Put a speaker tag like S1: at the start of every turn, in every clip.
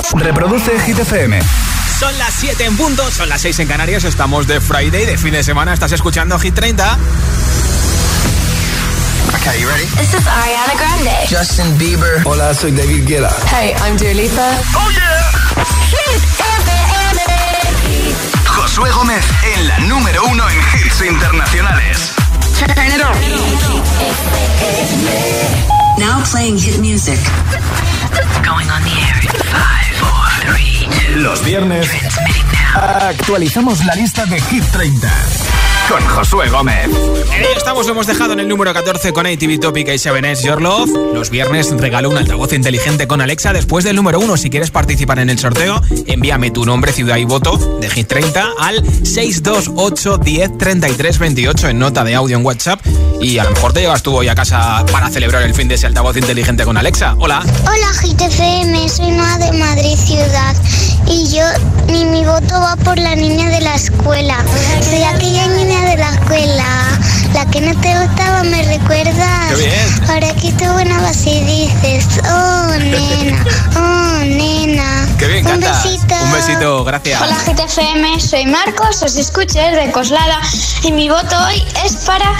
S1: WhatsApp. Reproduce Hit FM.
S2: Son las 7 en punto, son las 6 en Canarias, estamos de Friday, de fin de semana, estás escuchando Hit 30.
S3: Okay, you ready?
S4: This is Ariana Grande.
S3: Justin Bieber.
S5: Hola, soy David Guetta.
S4: Hey, I'm Dua Lipa.
S1: Oh yeah.
S4: Hit FM.
S1: Josué Gómez en la número uno en hits internacionales.
S4: Turn it on.
S6: Now playing hit music. Going on the air in five, four, three, two.
S1: Los viernes
S6: Transmitting now.
S1: actualizamos la lista de Hit 30 con Josué Gómez.
S2: En ello estamos, lo hemos dejado en el número 14 con ATV Topic y 7S Your Love. Los viernes regalo un altavoz inteligente con Alexa después del número 1. Si quieres participar en el sorteo, envíame tu nombre, ciudad y voto de Hit 30 al 628 10 33 28 en nota de audio en WhatsApp. Y a lo mejor te llevas tú hoy a casa para celebrar el fin de ese altavoz inteligente con Alexa. Hola.
S7: Hola GTFM, soy Noa de Madrid Ciudad y yo ni mi voto va por la niña de la escuela. Soy aquella niña de la escuela, la que no te gustaba, ¿me recuerdas?
S2: Qué bien.
S7: Ahora que tú buena vas y dices, oh nena, oh nena.
S2: Qué bien,
S7: Un besito.
S2: Un besito, gracias.
S8: Hola GTFM, soy Marcos, os escucho desde Coslada y mi voto hoy es para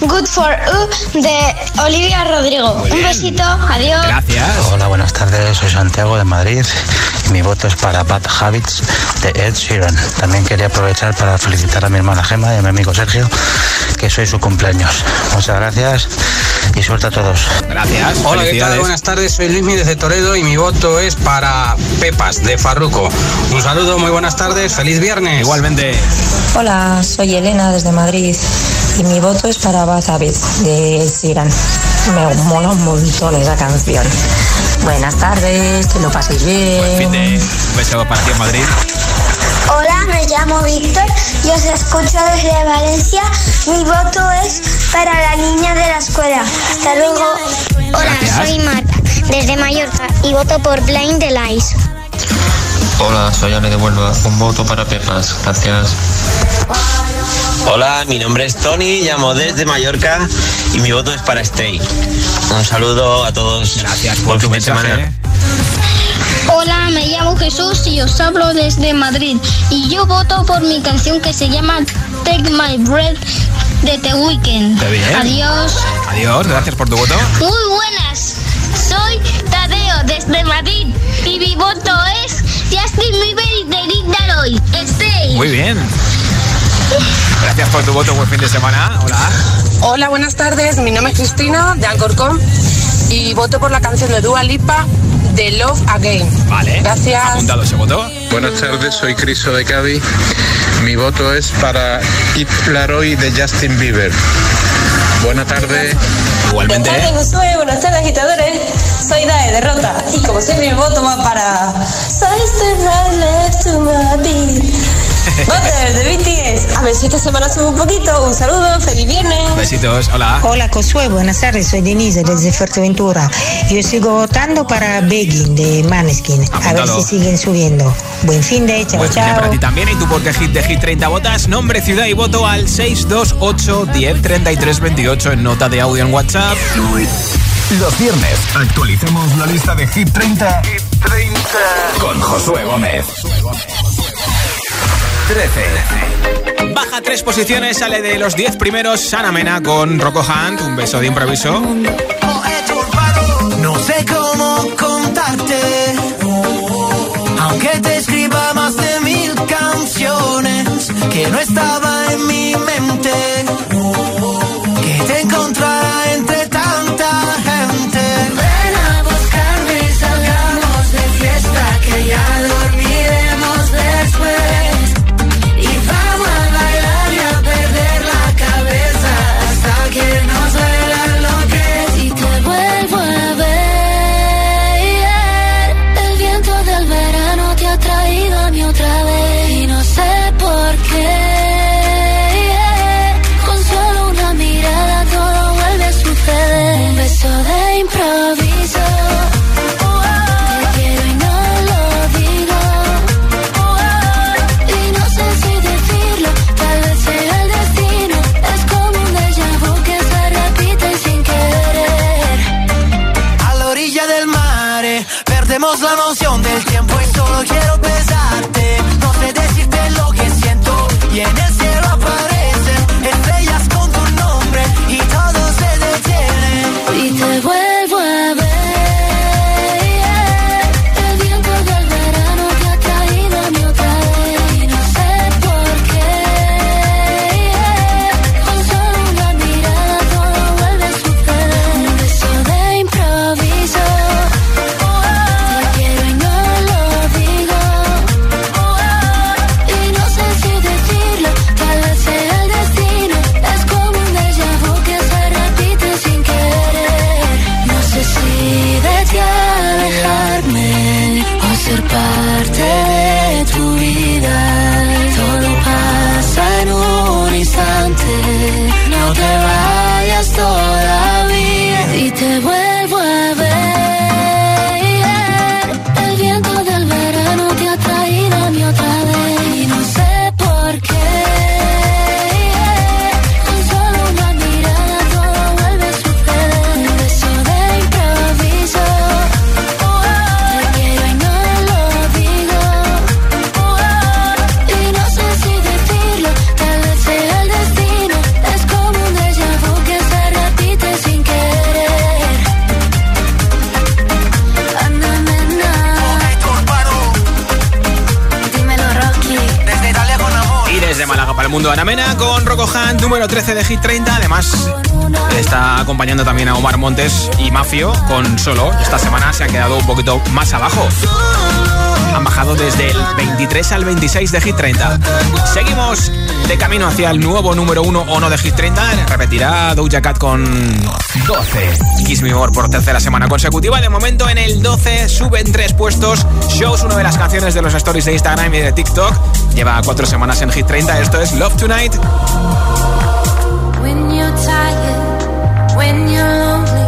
S8: Good for You de Olivia Rodrigo. Un besito, adiós.
S2: Gracias.
S9: Hola, buenas tardes. Soy Santiago de Madrid y mi voto es para Bad Habits de Ed Sheeran. También quería aprovechar para felicitar a mi hermana Gema y a mi amigo Sergio, que soy su cumpleaños. Muchas gracias y suerte a todos.
S2: Gracias.
S10: Hola, ¿qué tal? Buenas tardes, soy Luismi desde Toledo y mi voto es para Pepas de Farruco. Un saludo, muy buenas tardes, feliz viernes.
S2: Igualmente.
S11: Hola, soy Elena desde Madrid y mi voto es para Bad Habits de Siran. Me mola un montón esa canción. Buenas tardes, que lo paséis
S2: Buen fin
S11: bien.
S2: de un beso para ti en Madrid.
S7: Hola, me llamo Víctor y os escucho desde Valencia. Mi voto es para la niña de la escuela. Hasta luego. Hola, soy Marta desde Mallorca y voto por Blind the Lies.
S12: Hola, soy Anne de Huelva. Un voto para Pepas. Gracias.
S13: Hola, mi nombre es Tony, llamo desde Mallorca y mi voto es para Stay. Un saludo a todos.
S2: Gracias por
S13: Buen
S2: tu
S13: fin de
S2: mensaje.
S13: semana.
S8: Hola, me llamo Jesús y os hablo desde Madrid y yo voto por mi canción que se llama Take My Breath de The Weeknd. Adiós.
S2: Adiós, gracias por tu voto.
S8: Muy buenas, soy Tadeo desde Madrid y mi voto es Justin Bieber y Nick Daroy. Stay.
S2: Muy bien. Gracias por tu voto, buen fin de semana. Hola.
S11: Hola, buenas tardes. Mi nombre es Cristina de Alcorcón y voto por la canción de Dua Lipa de Love Again.
S2: Vale.
S11: Gracias.
S2: Apuntado ese voto.
S14: Buenas tardes, soy Criso de Cádiz. Mi voto es para It Laroy de Justin Bieber. Buena tarde.
S2: Igualmente.
S11: Josué. Buenas tardes, agitadores. Soy Dae de Rota y como siempre mi voto va para Butter de BTS. A ver si esta semana sube un poquito. Un saludo, feliz viernes.
S2: Besitos. Hola.
S11: Hola Josué, buenas tardes, soy Denise desde Fuerteventura. Yo sigo votando para Begging de Maneskin. A ver si siguen subiendo. Buen fin de chao,
S2: Buen fin de
S11: chao.
S2: para ti también. Y tú porque hit de hit 30 votas. Nombre, ciudad y voto al 628 10 33 28 en nota de audio en WhatsApp.
S1: Los viernes actualicemos la lista de Hit 30, con Josué Gómez. 13.
S2: Baja tres posiciones, sale de los 10 primeros Sana Mena con Rocco Hunt. Un beso de improviso.
S3: No sé cómo contarte, aunque te escriba más de mil canciones que no estaba en mi mente,
S2: 13 de Hit 30. Además, está acompañando también a Omar Montes y Mafio con Solo. Esta semana se han quedado un poquito más abajo han bajado desde el 23 al 26 de Hit 30. Seguimos de camino hacia el nuevo número 1 o no de Hit 30. Repetirá Doja Cat con 12. Kiss Me More por tercera semana consecutiva. De momento en el 12 suben tres puestos. Shows, una de las canciones de los stories de Instagram y de TikTok. Lleva cuatro semanas en Hit 30. Esto es Love Tonight.
S3: When you're tired, when you're.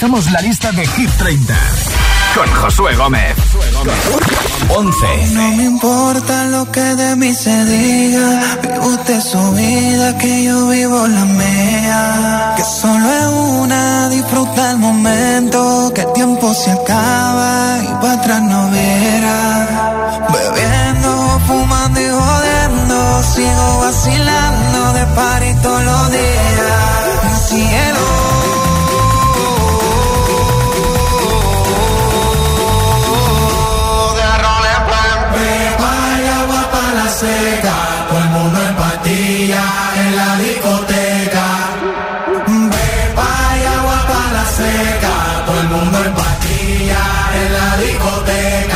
S1: Actualizamos la lista de Hit 30 con Josué Gómez. 11.
S15: No me importa lo que de mí se diga. Vive usted su vida, que yo vivo la mía. Que solo es una, disfruta el momento. Que el tiempo se acaba y para atrás no verá. Bebiendo, fumando y jodiendo. Sigo vacilando de par y todos los días. en
S2: la discoteca. Beba y
S15: agua para la seca, todo el mundo en pastilla en la discoteca.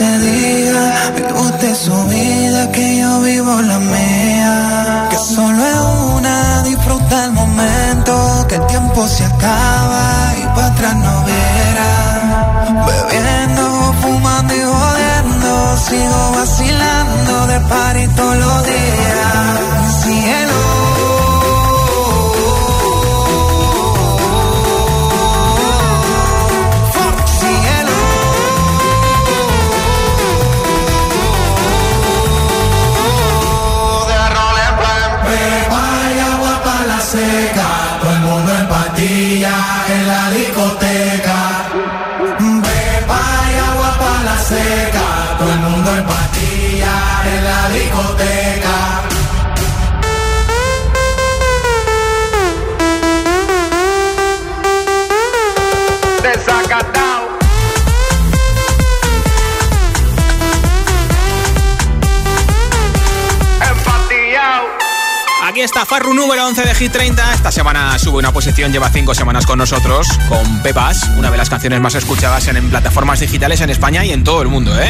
S15: said
S2: Hit 30. Esta semana sube una posición, lleva 5 semanas con nosotros, con Pepas, una de las canciones más escuchadas en, plataformas digitales en España y en todo el mundo, ¿eh?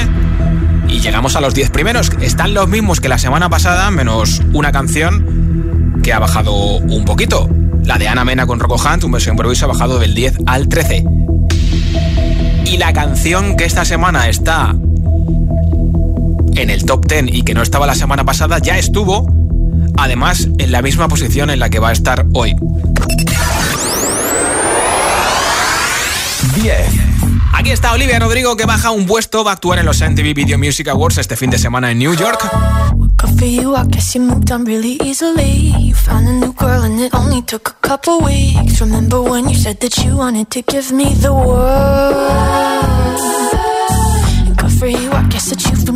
S2: Y llegamos a los 10 primeros. Están los mismos que la semana pasada, menos una canción que ha bajado un poquito. La de Ana Mena con Rocco Hunt, un versión improviso, ha bajado del 10 al 13. Y la canción que esta semana está en el top 10 y que no estaba la semana pasada, ya estuvo además en la misma posición en la que va a estar hoy.
S1: 10.
S2: Aquí está Olivia Rodrigo que baja un puesto, va a actuar en los MTV Video Music Awards este fin de semana en New York.
S16: Good for you, I guess you moved on really easily. You found a new girl and it only took a couple weeks. Remember when you said that you wanted to give me the world?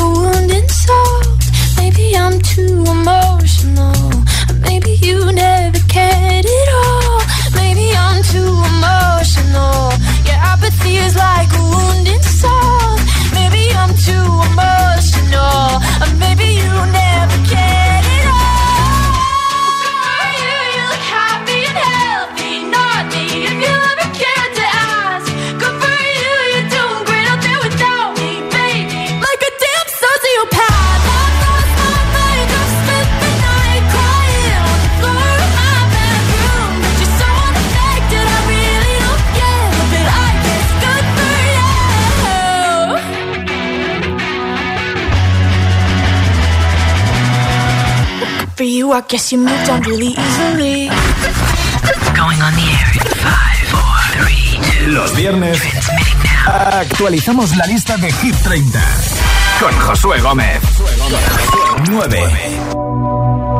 S1: a wounded soul. Maybe I'm too emotional. Maybe
S17: you never cared at all. Maybe I'm too emotional. Your apathy is like a wounded soul. Maybe I'm too emotional. Maybe you never. I guess you moved on really easily. Los viernes actualizamos la lista de Hit 30 con Josué Gómez. 9.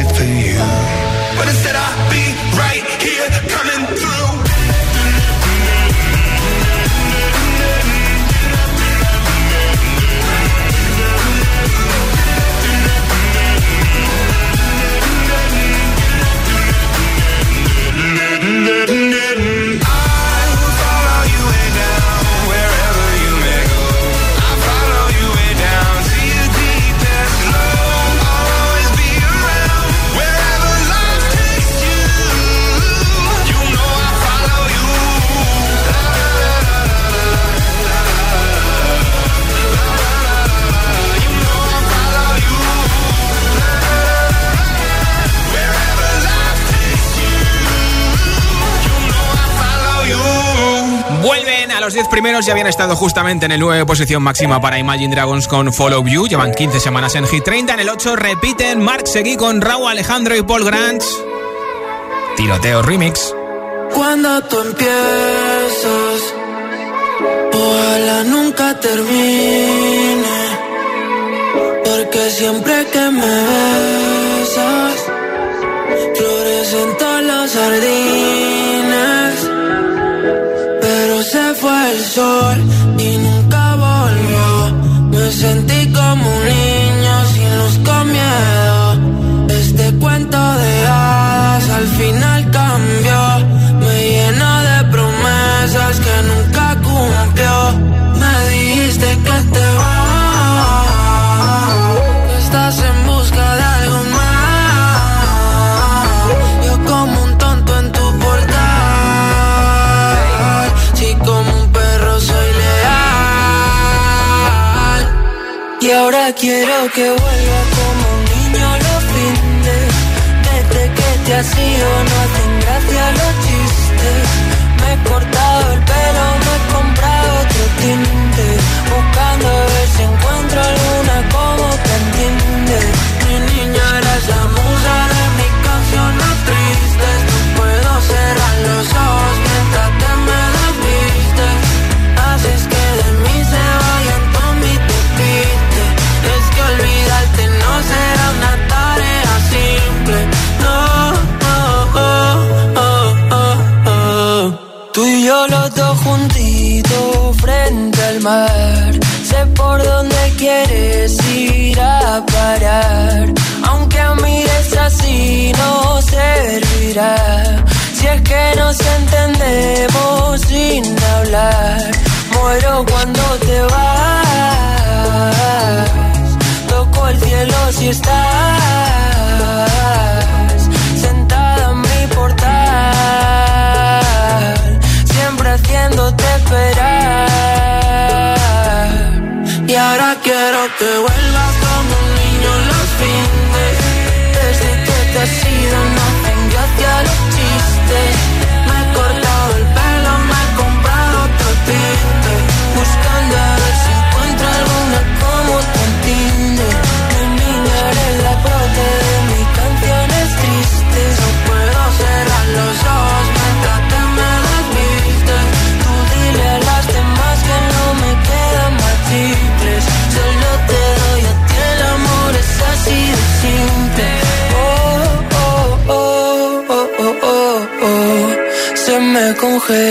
S17: it.
S2: Los 10 primeros ya habían estado justamente en el 9 posición máxima para Imagine Dragons con Follow You. Llevan 15 semanas en Hit 30. En el 8 repiten Mark Seguí con Raúl Alejandro y Paul Grant. Tiroteo Remix.
S3: Cuando tú empiezas, ojalá nunca termine. Porque siempre que me besas, florecen todas las sardinas. el sol. Quiero que vuelva como un niño los fines. Desde que te has ido no muero cuando te vas.
S16: Toco el cielo si estás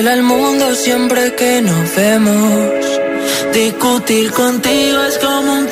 S16: revela el mundo siempre que nos vemos. Discutir contigo es como un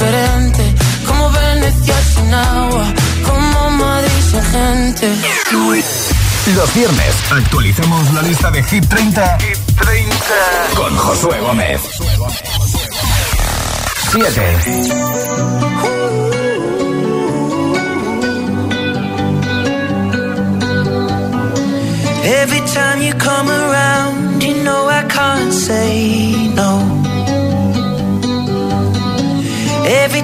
S16: diferente. Como Venecia sin agua, como Madrid sin gente.
S1: Los viernes actualizamos la lista de Hit 30, Hit 30. con Josué Gómez. 7.
S3: Every time you come around, you know I can't say no.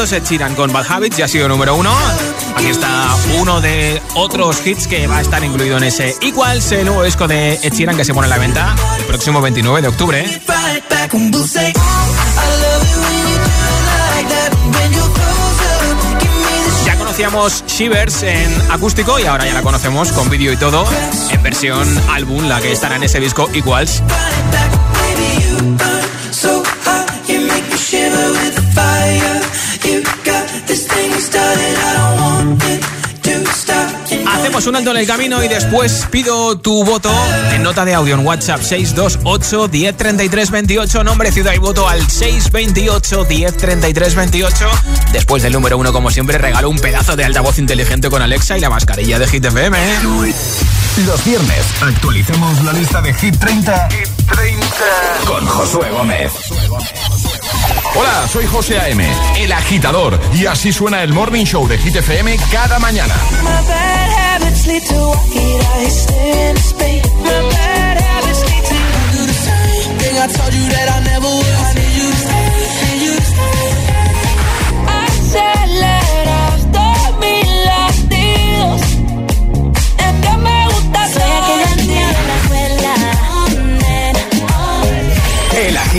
S2: Puestos, Ed con Bad Habits ya ha sido número uno. Aquí está uno de otros hits que va a estar incluido en ese Equals, el nuevo disco de Ed que se pone a la venta el próximo 29 de octubre. Ya conocíamos Shivers en acústico y ahora ya la conocemos con vídeo y todo en versión álbum, la que estará en ese disco Equals. Hacemos un alto en el camino y después pido tu voto en nota de audio en WhatsApp 628 1033 28, nombre, ciudad y voto al 628 1033 28. Después del número uno, como siempre, regalo un pedazo de altavoz inteligente con Alexa y la mascarilla de Hit FM.
S1: Los viernes actualicemos la lista de Hit 30, Hit 30. con Josué Gómez.
S5: Hola, soy José A.M., el agitador, y así suena el Morning Show de Hit FM cada mañana.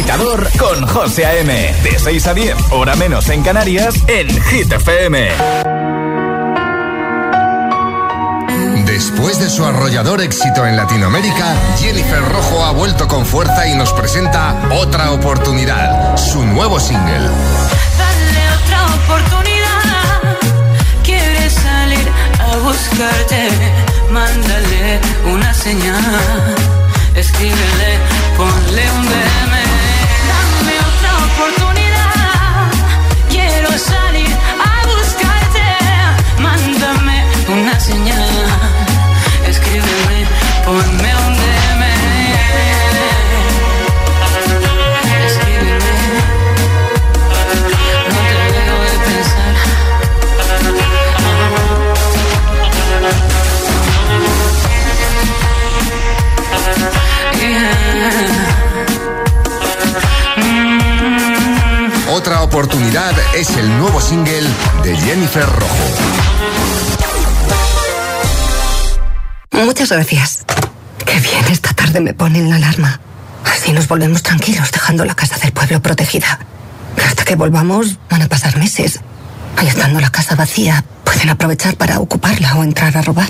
S1: Agitador con José A.M. De 6 a 10, hora menos en Canarias, en Hit FM.
S18: Después de su arrollador éxito en Latinoamérica, Jennifer Rojo ha vuelto con fuerza y nos presenta Otra Oportunidad, su nuevo single.
S3: Dale otra oportunidad. Quieres salir a buscarte. Mándale una señal. Escríbele, ponle un DM. Salir a buscarte. Mándame una señal. Escríbeme, ponme un
S18: Oportunidad es el nuevo single de Jennifer Rojo.
S19: Muchas gracias. Qué bien, esta tarde me ponen la alarma. Así nos volvemos tranquilos, dejando la casa del pueblo protegida. Hasta que volvamos, van a pasar meses. Y estando la casa vacía, pueden aprovechar para ocuparla o entrar a robar.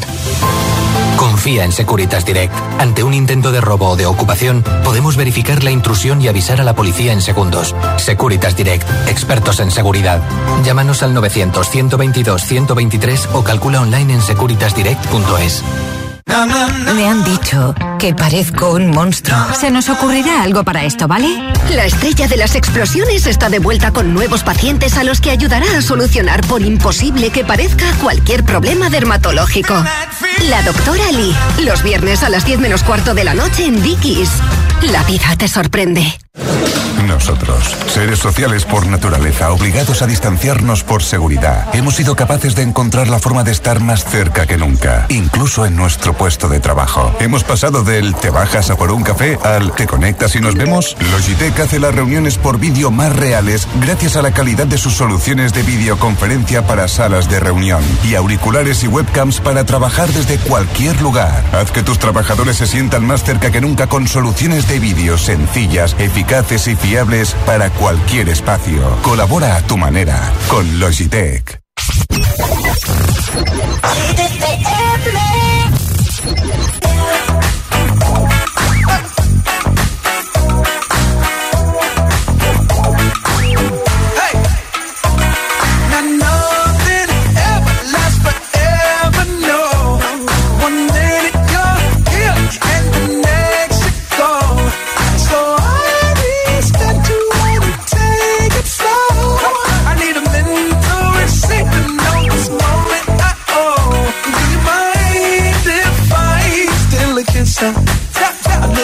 S20: Confía en Securitas Direct. Ante un intento de robo o de ocupación, podemos verificar la intrusión y avisar a la policía en segundos. Securitas Direct, expertos en seguridad. Llámanos al 900-122-123 o calcula online en securitasdirect.es.
S19: Me han dicho que parezco un monstruo.
S21: Se nos ocurrirá algo para esto, ¿vale?
S19: La estrella de las explosiones está de vuelta con nuevos pacientes a los que ayudará a solucionar por imposible que parezca cualquier problema dermatológico. La doctora Lee, los viernes a las 10 menos cuarto de la noche en Dickies. La vida te sorprende.
S22: Nosotros, seres sociales por naturaleza, obligados a distanciarnos por seguridad, hemos sido capaces de encontrar la forma de estar más cerca que nunca, incluso en nuestro puesto de trabajo. Hemos pasado te bajas a por un café al te conectas y nos vemos. Logitech hace las reuniones por vídeo más reales gracias a la calidad de sus soluciones de videoconferencia para salas de reunión y auriculares y webcams para trabajar desde cualquier lugar. Haz que tus trabajadores se sientan más cerca que nunca con soluciones de vídeo sencillas, eficaces y fiables para cualquier espacio. Colabora a tu manera con Logitech.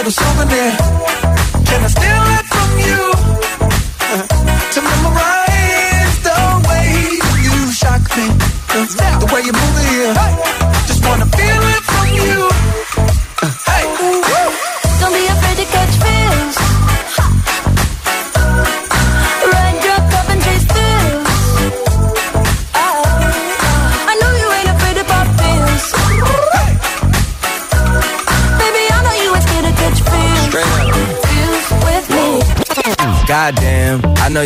S17: A souvenir.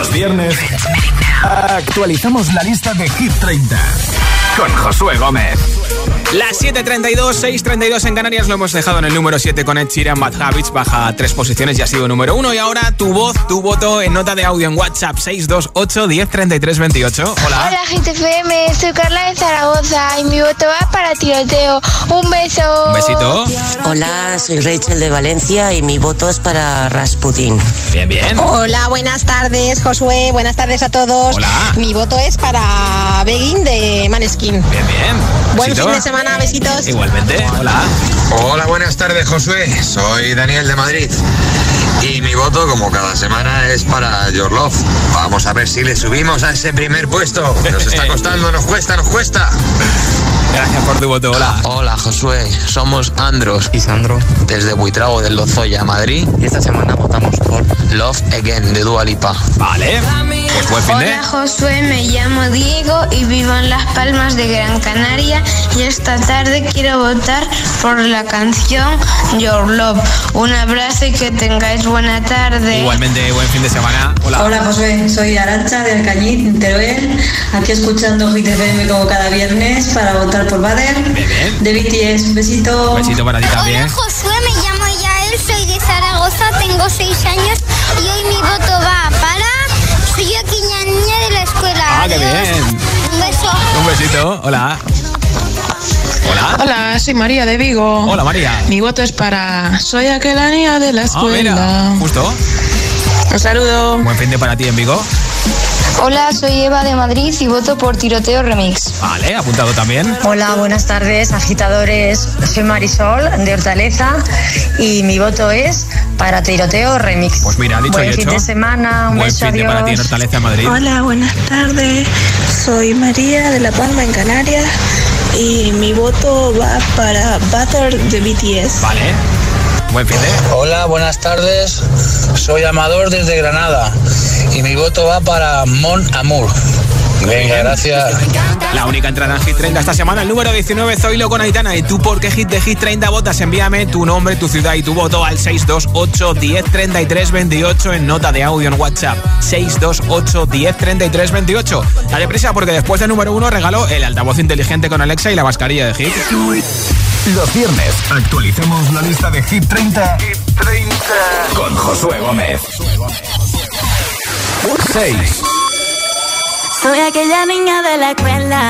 S1: Los viernes actualizamos la lista de Hit 30 con Josué Gómez.
S2: Las 7.32, 6.32 en Canarias lo hemos dejado en el número 7 con Ed Sheeran, Bad Habits, baja tres posiciones y ha sido número 1. Y ahora tu voz, tu voto en nota de audio en WhatsApp 628 1033 28. Hola.
S8: Hola GTFM, soy Carla de Zaragoza y mi voto va para tiroteo. Un beso.
S2: Un besito.
S23: Hola, soy Rachel de Valencia y mi voto es para Rasputin.
S2: Bien, bien.
S24: Hola, buenas tardes, Josué. Buenas tardes a todos.
S2: Hola.
S24: Mi voto es para Begin de Maneskin.
S2: Bien, bien.
S24: Buen
S2: Besito.
S24: fin de semana, besitos.
S2: Igualmente. Hola.
S18: Hola, buenas tardes, Josué. Soy Daniel de Madrid. Y mi voto, como cada semana, es para Your Love. Vamos a ver si le subimos a ese primer puesto. Nos está costando, nos cuesta, nos cuesta.
S2: Gracias por tu voto, hola.
S25: Hola Josué, somos Andros y Sandro desde Buitrago del Lozoya, Madrid. Y esta semana votamos por Love Again de Dua Lipa.
S2: Vale. Pues buen fin de.
S8: Hola Josué, me llamo Diego y vivo en Las Palmas de Gran Canaria y esta tarde quiero votar por la canción Your Love. Un abrazo y que tengáis buena tarde.
S2: Igualmente, buen fin de semana. Hola.
S26: Hola Josué, soy Arancha de Alcañiz, Teruel, aquí escuchando Hit FM como cada viernes para votar por Bader, de BTS, un besito.
S2: Un besito para ti también.
S8: Josué, me llamo Yael, soy de Zaragoza, tengo seis años y hoy mi voto va para...
S2: Ah, qué bien.
S8: Un beso.
S2: Un besito. Hola. Hola.
S27: Hola, soy María de Vigo.
S2: Hola, María.
S27: Mi voto es para Soy aquella niña de la
S2: Ah,
S27: escuela.
S2: mira. Justo.
S27: Un saludo.
S2: Buen fin de para ti en Vigo.
S8: Hola, soy Eva de Madrid y voto por Tiroteo Remix.
S2: Vale, apuntado también.
S28: Hola, buenas tardes, agitadores. Soy Marisol de Hortaleza y mi voto es para Tiroteo Remix.
S2: Pues mira, dicho
S28: Buen
S2: y
S28: fin
S2: hecho.
S28: de semana, un
S2: Buen
S28: beso,
S2: fin de para ti en
S28: adiós.
S2: Hortaleza, Madrid.
S29: Hola, buenas tardes. Soy María de La Palma en Canarias y mi voto va para Butter de BTS.
S2: Vale. Buen fin de.
S30: Hola, buenas tardes. Soy Amador desde Granada y mi voto va para Mon Amour. Venga, gracias.
S2: La única entrada en Hit 30 esta semana, el número 19, Zoilo con Aitana. ¿Y tú por qué Hit de Hit 30 votas? Envíame tu nombre, tu ciudad y tu voto al 628 1033 28 en nota de audio en WhatsApp. 628 1033 28. Dale prisa porque después del número 1 regalo el altavoz inteligente con Alexa y la mascarilla de Hit.
S1: Los viernes actualicemos la lista de Hit 30, con Josué Gómez. 6.
S5: Soy aquella niña de la escuela,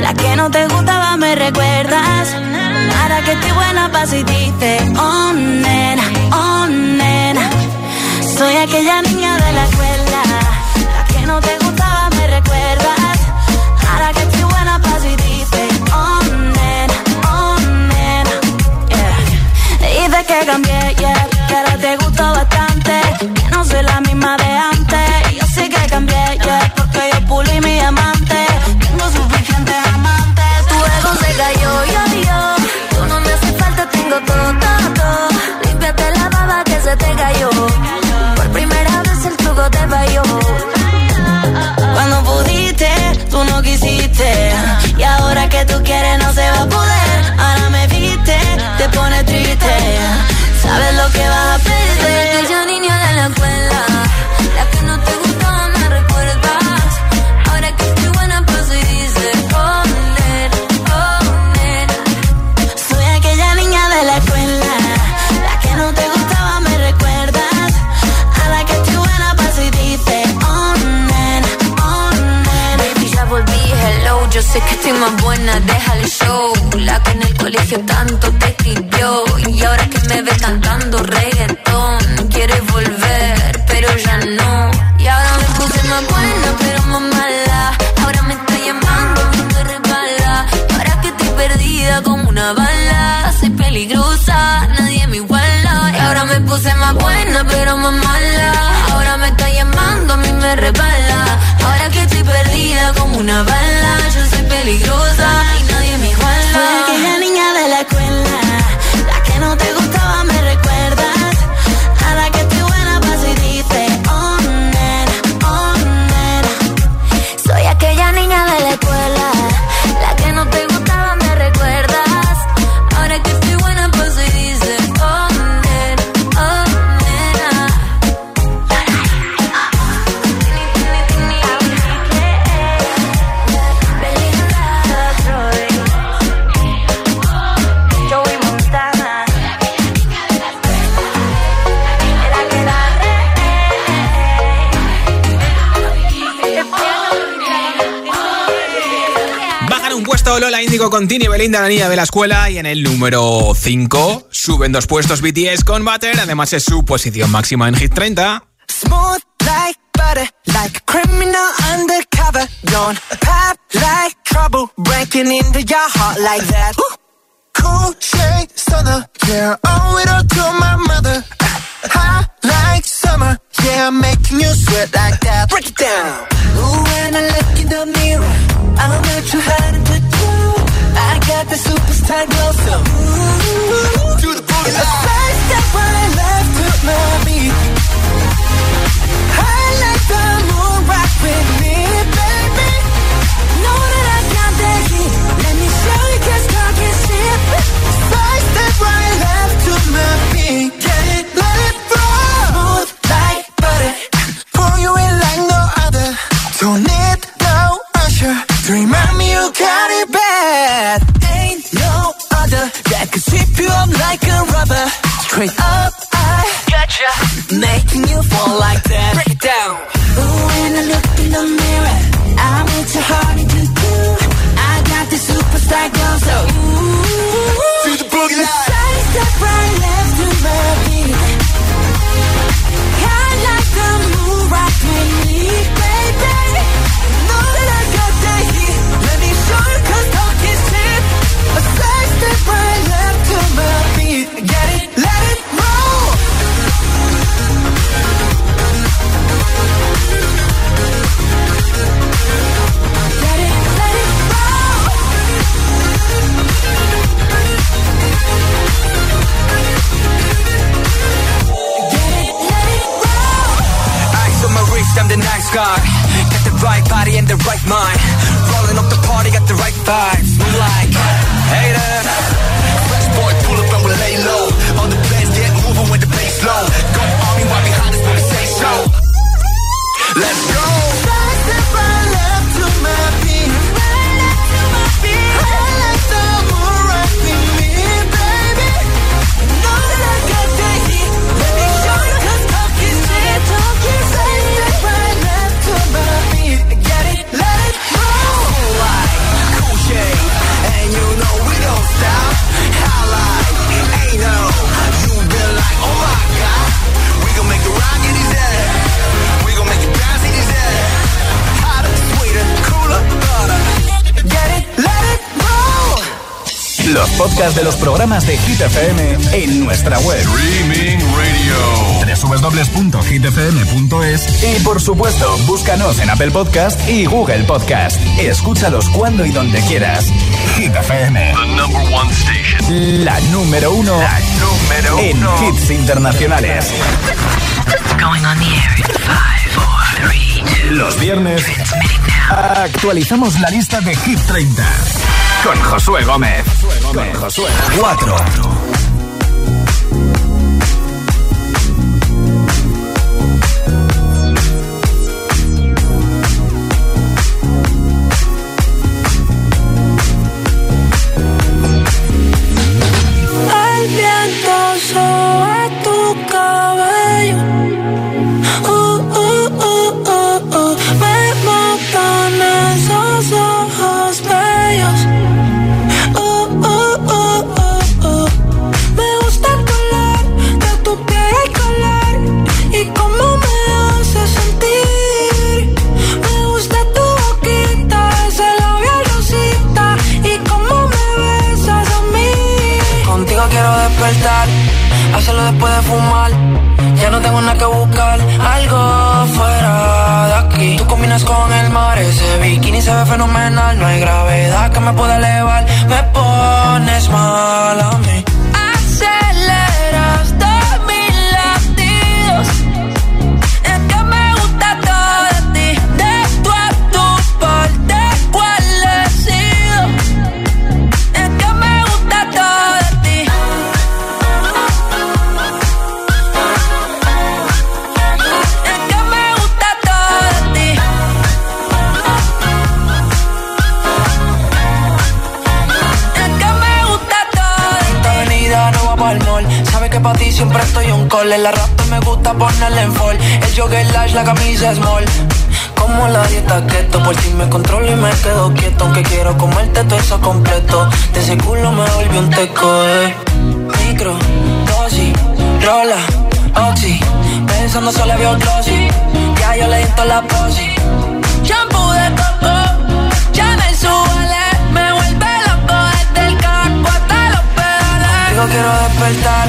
S5: la que no te gustaba, me recuerdas. Ahora que estoy buena pa' si dices, oh nena, oh nena. Soy aquella niña de la escuela, la que no te gustaba, me recuerdas. Ahora que estoy buena pa' si dices, oh nena, oh nena. Yeah. Dices que cambié, yeah, que ahora te gustó bastante. Que no soy la misma de antes. Te cayó. Por primera vez el truco te falló. Cuando pudiste, tú no quisiste. Y ahora que tú quieres, no se va a poder. Ahora me viste, te pone triste. Sabes lo que vas nena, déjale show. La que en el colegio tanto te escribió. Y ahora que me ve cantando reggaetón, quiere volver, pero ya no. Y ahora me puse más buena, pero más mala. Ahora me está llamando, me resbala. Ahora que estoy perdida como una bala. Soy peligrosa, nadie me iguala. Y ahora me puse más buena, pero más mala. Ahora me está llamando, a mí me resbala. Ahora que estoy perdida como una bala. Yo soy peligrosa
S2: con Tini Belinda, la niña de la escuela. Y en el número 5 suben dos puestos BTS con Butter. Además es su posición máxima en Hit 30.
S3: Smooth like butter, like a criminal undercover. Don't pop like trouble, breaking into your heart like that. Ooh. Cool shade stunner, yeah, owe it all to my mother. Hot like summer, yeah, I'm making you sweat like that. Break it down. Ooh, when I look in the mirror, I'm not too hard to do. I got the superstar glow, so ooh, do the booty.
S1: De los programas de Hit FM en nuestra web.
S22: Streaming Radio.
S1: www.hitfm.es y por supuesto, búscanos en Apple Podcast y Google Podcast. Escúchalos cuando y donde quieras. Hit FM.
S22: The number one station.
S1: La número uno.
S22: La número
S1: en
S22: uno.
S1: hits internacionales.
S6: Going on the air in five, four, three, two.
S1: Los viernes actualizamos la lista de Hit 30 con Josué Gómez. Con Josué. 4.
S3: El viento sobre con el mar, ese bikini se ve fenomenal. No hay gravedad que me pueda elevar, jogger lash, la camisa small. Como la dieta keto, por ti me controlo y me quedo quieto. Aunque quiero comerte todo eso completo. De ese culo me volvió un teco, eh. Micro, dosis, rola, oxi. Pensando solo veo glossy. Ya yo le di la posi. Shampoo de coco, ya me suele. Me vuelve loco desde el carro hasta los pedales. Digo quiero despertar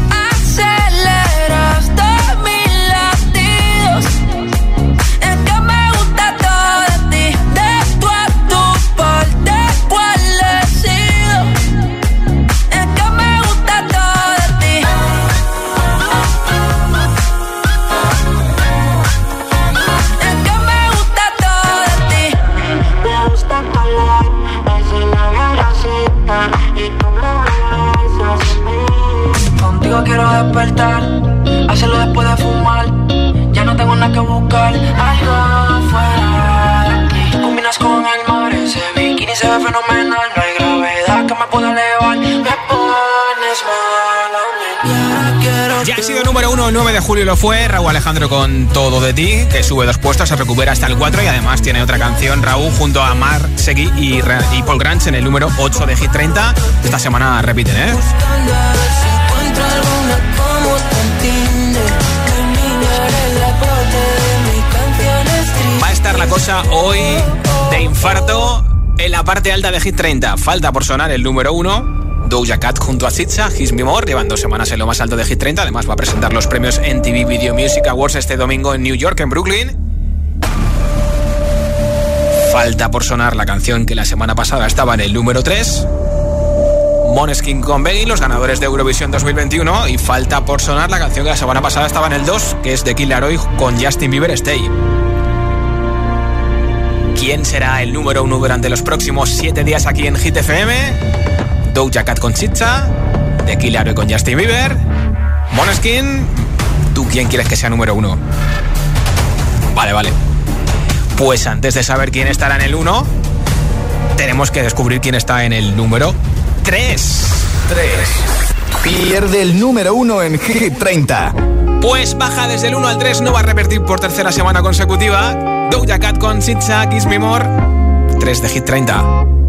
S3: Buscar, algo fuera de Combinas con el mar, ese bikini se ve fenomenal. No hay gravedad que me pueda elevar, me pones mal a
S5: Ya ha sido número uno el 9 de julio lo fue Raúl Alejandro con Todo de ti, que sube dos puestos, se recupera hasta el 4 y además tiene otra canción, Raúl, junto a Mark Segui y, y Paul Granch en el número 8 de Hit 30. Esta semana repiten, ¿eh? La cosa hoy de infarto en la parte alta de Hit 30. Falta por sonar el número 1. Doja Cat junto a Sitza, His Me More, llevan dos semanas en lo más alto de Hit 30. Además, va a presentar los premios NTV Video Music Awards este domingo en New York, en Brooklyn. Falta por sonar la canción que la semana pasada estaba en el número 3. Moneskin con Beggy, los ganadores de Eurovisión 2021. Y falta por sonar la canción que la semana pasada estaba en el 2, que es de Killer Hoy con Justin Bieber Stay. ¿Quién será el número uno durante los próximos 7 días aquí en Hit FM? Doja Cat con Chicha, de Killer con Justin Bieber, Moneskin. ¿Tú quién quieres que sea número uno? Vale, vale. Pues antes de saber quién estará en el 1, tenemos que descubrir quién está en el número 3.
S1: 3. Pierde el número 1 en Hit 30.
S5: Pues baja desde el 1 al 3, no va a repetir por tercera semana consecutiva. Doja Cat con Sitsa, Kiss Me More. 3 de Hit 30.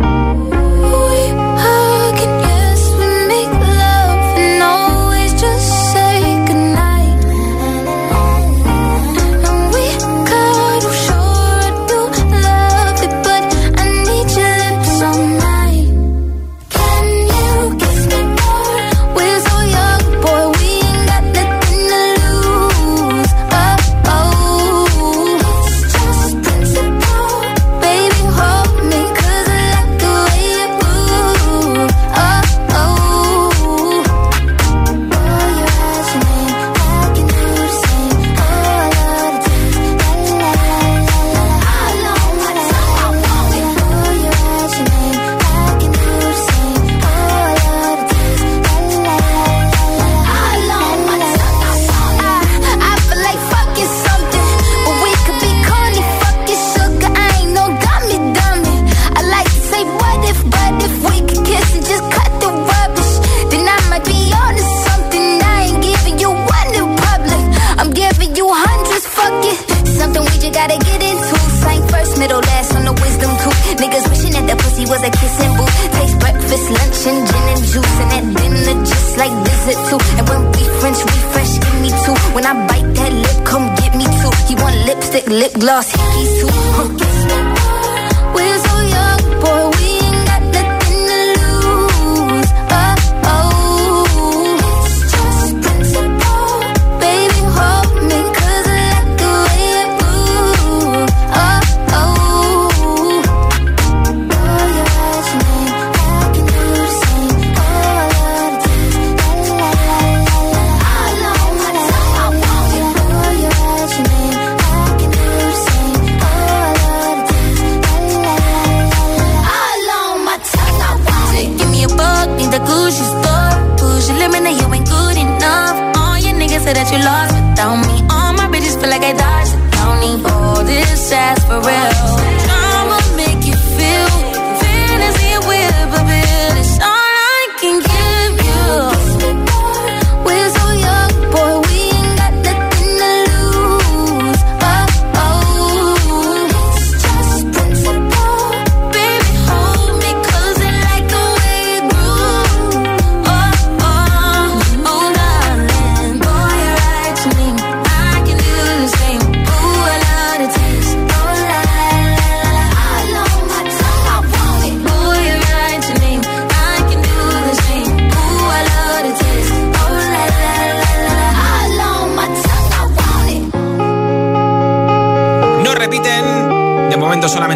S5: Dodged the county. All this ass for real.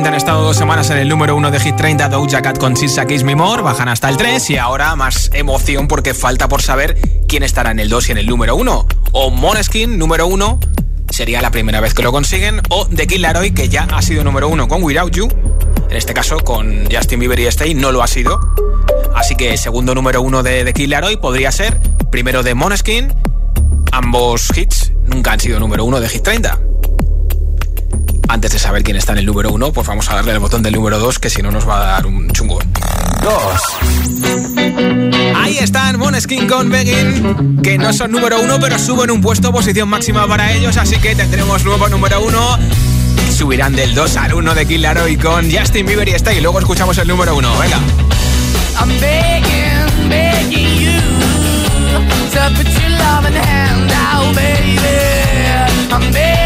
S2: Han estado dos semanas en el número uno de Hit 30 Doja Cat con Sisa Kiss Me More, bajan hasta el 3 y ahora más emoción porque falta por saber quién estará en el 2 y en el número 1. O Moneskin, número 1, sería la primera vez que lo consiguen, o The Kid Laroi, que ya ha sido número 1 con Without You, en este caso con Justin Bieber y Stay no lo ha sido. Así que segundo número 1 de The Kid Laroi podría ser primero de Moneskin, ambos hits nunca han sido número 1 de Hit 30. Antes de saber quién está en el número uno, pues vamos a darle el botón del número 2, que si no nos va a dar un chungo. Ahí están Moneskin con Begging, que no son número uno, pero suben un puesto, posición máxima para ellos, así que tendremos nuevo número uno. Subirán del 2 al 1 de Kill y con Justin Bieber y está y luego escuchamos el número uno. Venga.
S31: I'm begging, begging you baby. I'm begging,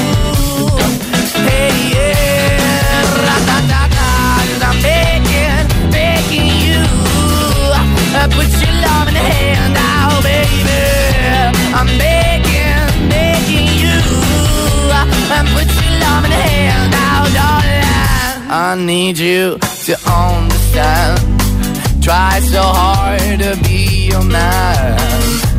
S31: I'm you. Put your love in the hand baby. I'm you. Put your love in the hand darling. I need you to understand. Try so hard to be your man.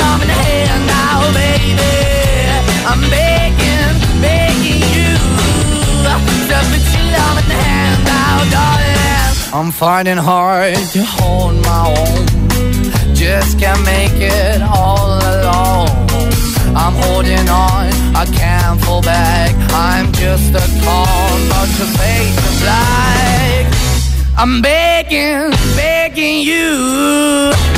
S31: love in the hand now, baby. I'm begging, begging you your love in the hand now, darling. I'm finding hard to hold my own. Just can't make it all alone. I'm holding on, I can't fall back. I'm just a call, but to face the black. I'm begging, begging you.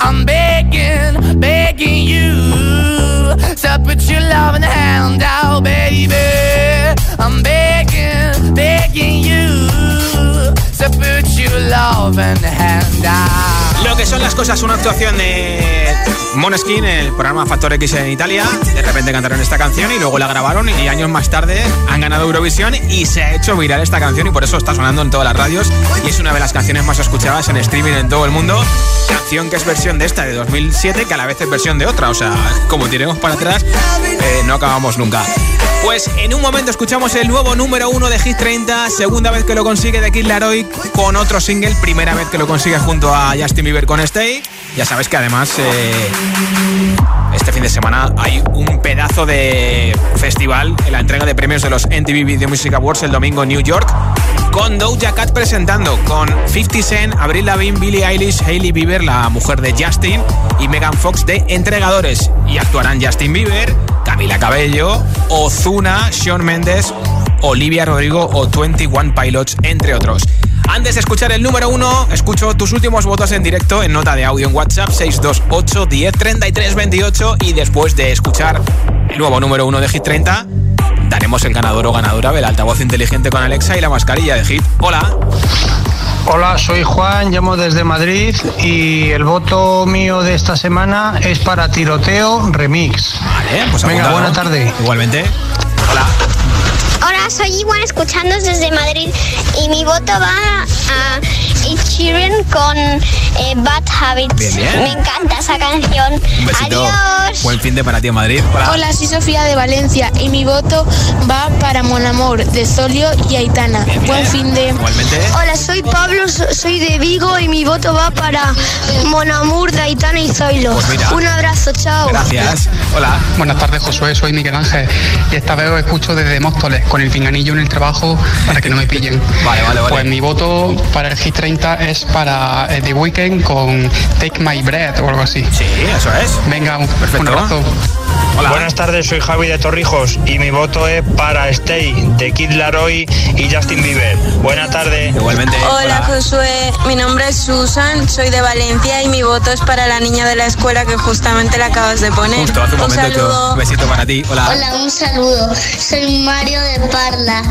S3: I'm begging, begging you to put your hand now, baby. I'm begging, begging you to put your hand now.
S2: Lo que son las cosas, una actuación de Moneskin el programa Factor X en Italia. De repente cantaron esta canción y luego la grabaron y años más tarde han ganado Eurovisión y se ha hecho viral esta canción y por eso está sonando en todas las radios y es una de las canciones más escuchadas en streaming en todo el mundo. Canción que es versión de esta de 2007 que a la vez es versión de otra, o sea, como tiremos para atrás, eh, no acabamos nunca. Pues en un momento escuchamos el nuevo número uno de Hit 30, segunda vez que lo consigue de Kid Laroi con otro single, primera vez que lo consigue junto a Justin Bieber con Stay. Ya sabes que además eh, este fin de semana hay un pedazo de festival en la entrega de premios de los MTV Video Music Awards el domingo en New York con Doja Cat presentando con 50 Cent, Avril Lavigne, Billie Eilish, Hailey Bieber, la mujer de Justin y Megan Fox de entregadores y actuarán Justin Bieber, Camila Cabello, Ozuna, Shawn Mendes, Olivia Rodrigo o 21 Pilots, entre otros. Antes de escuchar el número uno, escucho tus últimos votos en directo en nota de audio en WhatsApp 628 10 33 28 y después de escuchar el nuevo número uno de Hit 30, daremos el ganador o ganadora del altavoz inteligente con Alexa y la mascarilla de Hit. Hola.
S32: Hola, soy Juan, llamo desde Madrid y el voto mío de esta semana es para Tiroteo Remix.
S2: Vale, pues
S32: Venga, buena tarde.
S2: Igualmente. Hola.
S33: Hola, soy Iguan escuchando desde Madrid y mi voto va a Ed Sheeran con eh, Bad Habits.
S2: Bien, bien.
S33: Me encanta esa canción.
S2: Un besito.
S33: Adiós.
S2: Buen fin de para ti en Madrid. Hola.
S27: Hola, soy Sofía de Valencia y mi voto va para Mon Amor de Zolio y Aitana. Buen fin de.
S2: Igualmente.
S33: Hola, soy Pablo, so- soy de Vigo y mi voto va para Monamur de Aitana y Zoilo.
S2: Pues.
S33: Un abrazo, chao.
S2: Gracias. Hola.
S34: Buenas tardes, Josué. Soy Miguel Ángel y esta vez os escucho desde Móstoles con el pinganillo en el trabajo para que no me pillen.
S2: Vale, vale, vale.
S34: Pues mi voto para el Hit 30 es para eh, The Weeknd con Take My Breath o algo así.
S2: Sí, eso es.
S34: Venga, un,
S2: Perfecto.
S34: un abrazo.
S32: Buenas tardes, soy Javi de Torrijos y mi voto es para Stay de Kid Laroi y Justin Bieber. Buena tarde.
S2: Igualmente.
S35: Hola Josué, mi nombre es Susan, soy de Valencia y mi voto es para la niña de la escuela que justamente le acabas de poner.
S2: Justo hace un
S35: un
S2: momento.
S35: saludo.
S2: Un besito para ti. Hola.
S33: Hola, un saludo. Soy Mario de Parla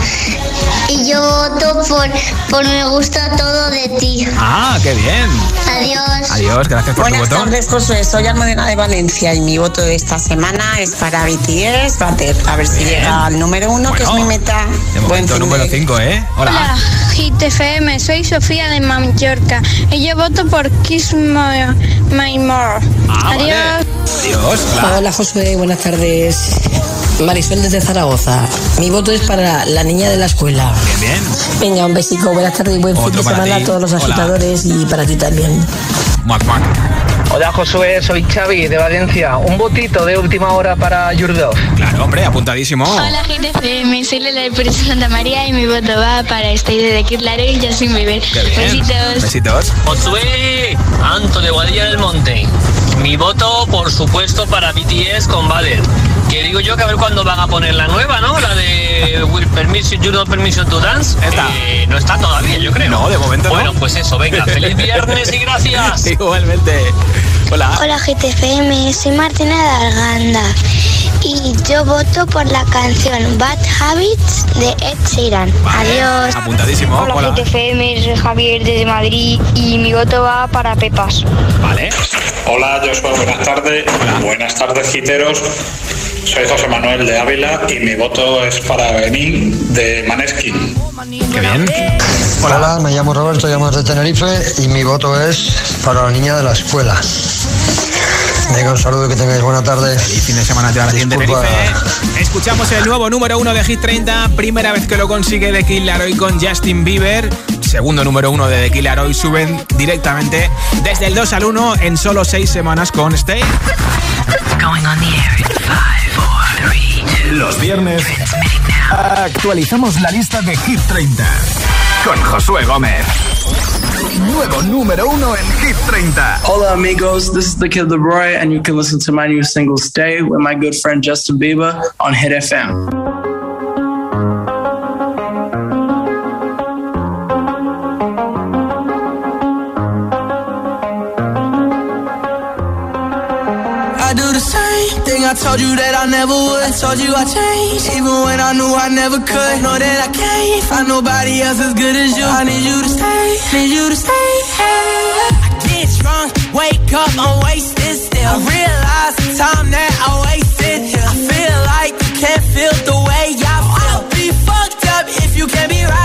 S33: y yo voto por, por me gusta todo de ti.
S2: Ah, qué bien.
S33: Adiós.
S2: Adiós, gracias por tu
S36: Buenas
S2: voto.
S36: tardes, Josué. Soy Almudena de Valencia y mi voto de esta semana es para BTS, Butter. A ver si llega al número uno, que es mi meta.
S2: De momento, número
S36: de-
S2: 5, ¿eh? Hola.
S33: Hit FM, soy Sofía de Mallorca y yo voto por Kiss My, My More.
S2: Ah, vale.
S33: Adiós.
S2: Adiós. Hola.
S37: Hola Josué, buenas tardes. Marisol desde Zaragoza. Mi voto es para la niña de la escuela.
S2: Bien, bien.
S37: Venga, un besico, buenas tardes y buen fin de semana
S2: ti.
S37: a todos los
S2: Hola.
S37: agitadores y para ti también.
S2: Muac.
S10: Hola Josué, soy Xavi de Valencia. Un votito de última hora para Yurdov.
S2: Claro, hombre, apuntadísimo.
S33: Hola GTFM, soy Lela de Pérez Santa María y mi voto va para Stay de Kid Laroi y Justin Bieber. Besitos.
S2: Besitos.
S38: Josué, Anto de Guadilla del Monte. Mi voto, por supuesto, para BTS con Valer. Que digo yo que a ver cuándo van a poner la nueva, ¿no? La de With Permission, You Don't Permission to Dance.
S2: Está.
S38: Eh, no está todavía, yo creo.
S2: No, de momento no.
S38: Bueno, pues eso, venga. Feliz viernes y gracias.
S2: Igualmente. Hola.
S33: Hola GTFM, soy Martina de Arganda y yo voto por la canción Bad Habits de Ed Sheeran. Adiós.
S2: Apuntadísimo. Hola.
S33: GTFM, soy Javier desde Madrid y mi voto va para Pepas.
S2: Vale.
S39: Hola, Joshua, buenas tardes. Buenas tardes, giteros. Soy José Manuel de Ávila y mi voto es para Benín de Maneskin.
S2: Qué bien.
S40: Hola. me llamo Roberto, llamo de Tenerife y mi voto es para la niña de la escuela. Venga, un saludo, que tengáis buena tarde.
S2: Feliz fin de semana te va a en. Tenerife. Escuchamos el nuevo número uno de Hit 30. Primera vez que lo consigue The Kid Laroi con Justin Bieber. Segundo número uno de The Kid Laroi. Suben directamente desde el 2 al 1 en solo 6 semanas con Stay.
S6: Going on the air in five, four, three, two.
S1: Los viernes actualizamos la lista de Hit 30 con Josué Gómez. Nuevo número uno en Hit 30.
S41: Hola amigos, this is the Kid Leroy and you can listen to my new single Stay with my good friend Justin Bieber on Hit FM.
S3: Told you that I never would. I told you I changed, even when I knew I never could. Know that I can't find nobody else as good as you. I need you to stay, need you to stay. Hey. I get drunk, wake up, I'm wasted still. I realize the time that I wasted here. I feel like you can't feel the way I feel. I'll be fucked up if you can't be right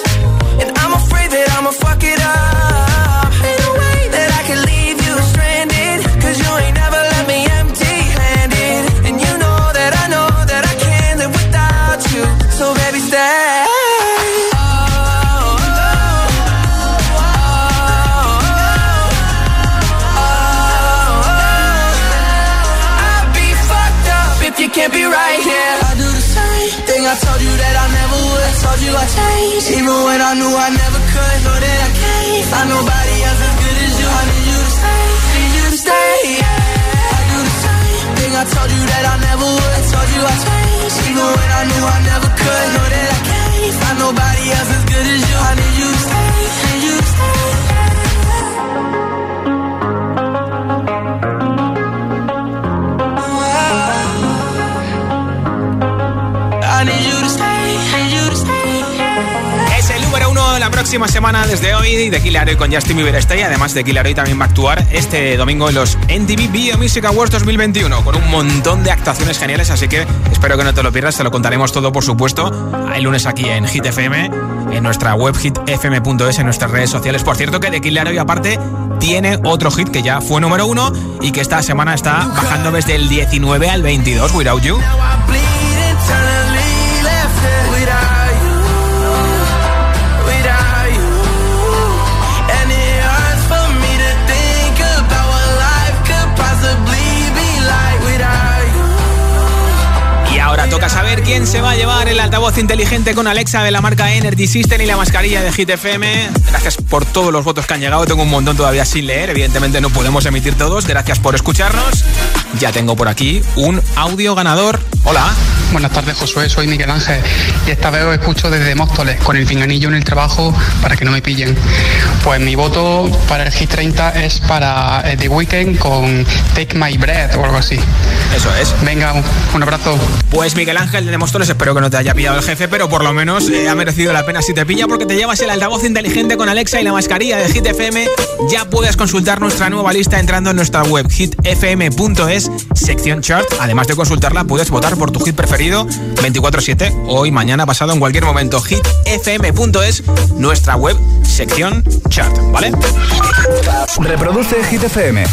S3: Told you I even when I knew I never could. Know that I can't find nobody else as good as you. I need you to stay, need you to stay. Yeah. I do the same thing. I told you that I never would. Told you I changed, even when I knew I never could. Know that I can't find nobody else
S2: próxima semana desde hoy de Killer con Justin Bieber y además de Killer también va a actuar este domingo en los MTV Video Music Awards 2021 con un montón de actuaciones geniales, así que espero que no te lo pierdas, te lo contaremos todo por supuesto el lunes aquí en Hit FM, en nuestra web hitfm.es, en nuestras redes sociales. Por cierto que de Killer hoy aparte tiene otro hit que ya fue número uno y que esta semana está bajando desde el 19 al 22, Without You. Saber quién se va a llevar el altavoz inteligente con Alexa de la marca Energy System y la mascarilla de Hit FM. Gracias por todos los votos que han llegado. Tengo un montón todavía sin leer. Evidentemente no podemos emitir todos. Gracias por escucharnos. Ya tengo por aquí un audio ganador. Hola.
S34: Buenas tardes, Josué. Soy Miguel Ángel y esta vez os escucho desde Móstoles con el pinganillo en el trabajo para que no me pillen. Pues mi voto para el Hit 30 es para eh, The Weeknd con Take My Breath o algo así.
S2: Eso es.
S34: Venga, un, un abrazo.
S2: Pues Miguel Ángel de Móstoles, espero que no te haya pillado el jefe, pero por lo menos eh, ha merecido la pena si te pilla porque te llevas el altavoz inteligente con Alexa y la mascarilla de Hit FM. Ya puedes consultar nuestra nueva lista entrando en nuestra web hitfm.es, sección chart. Además de consultarla, puedes votar por tu hit preferido 24-7, hoy, mañana, pasado, en cualquier momento. hitfm.es, nuestra web, sección chart, ¿vale?
S1: Reproduce Hit FM.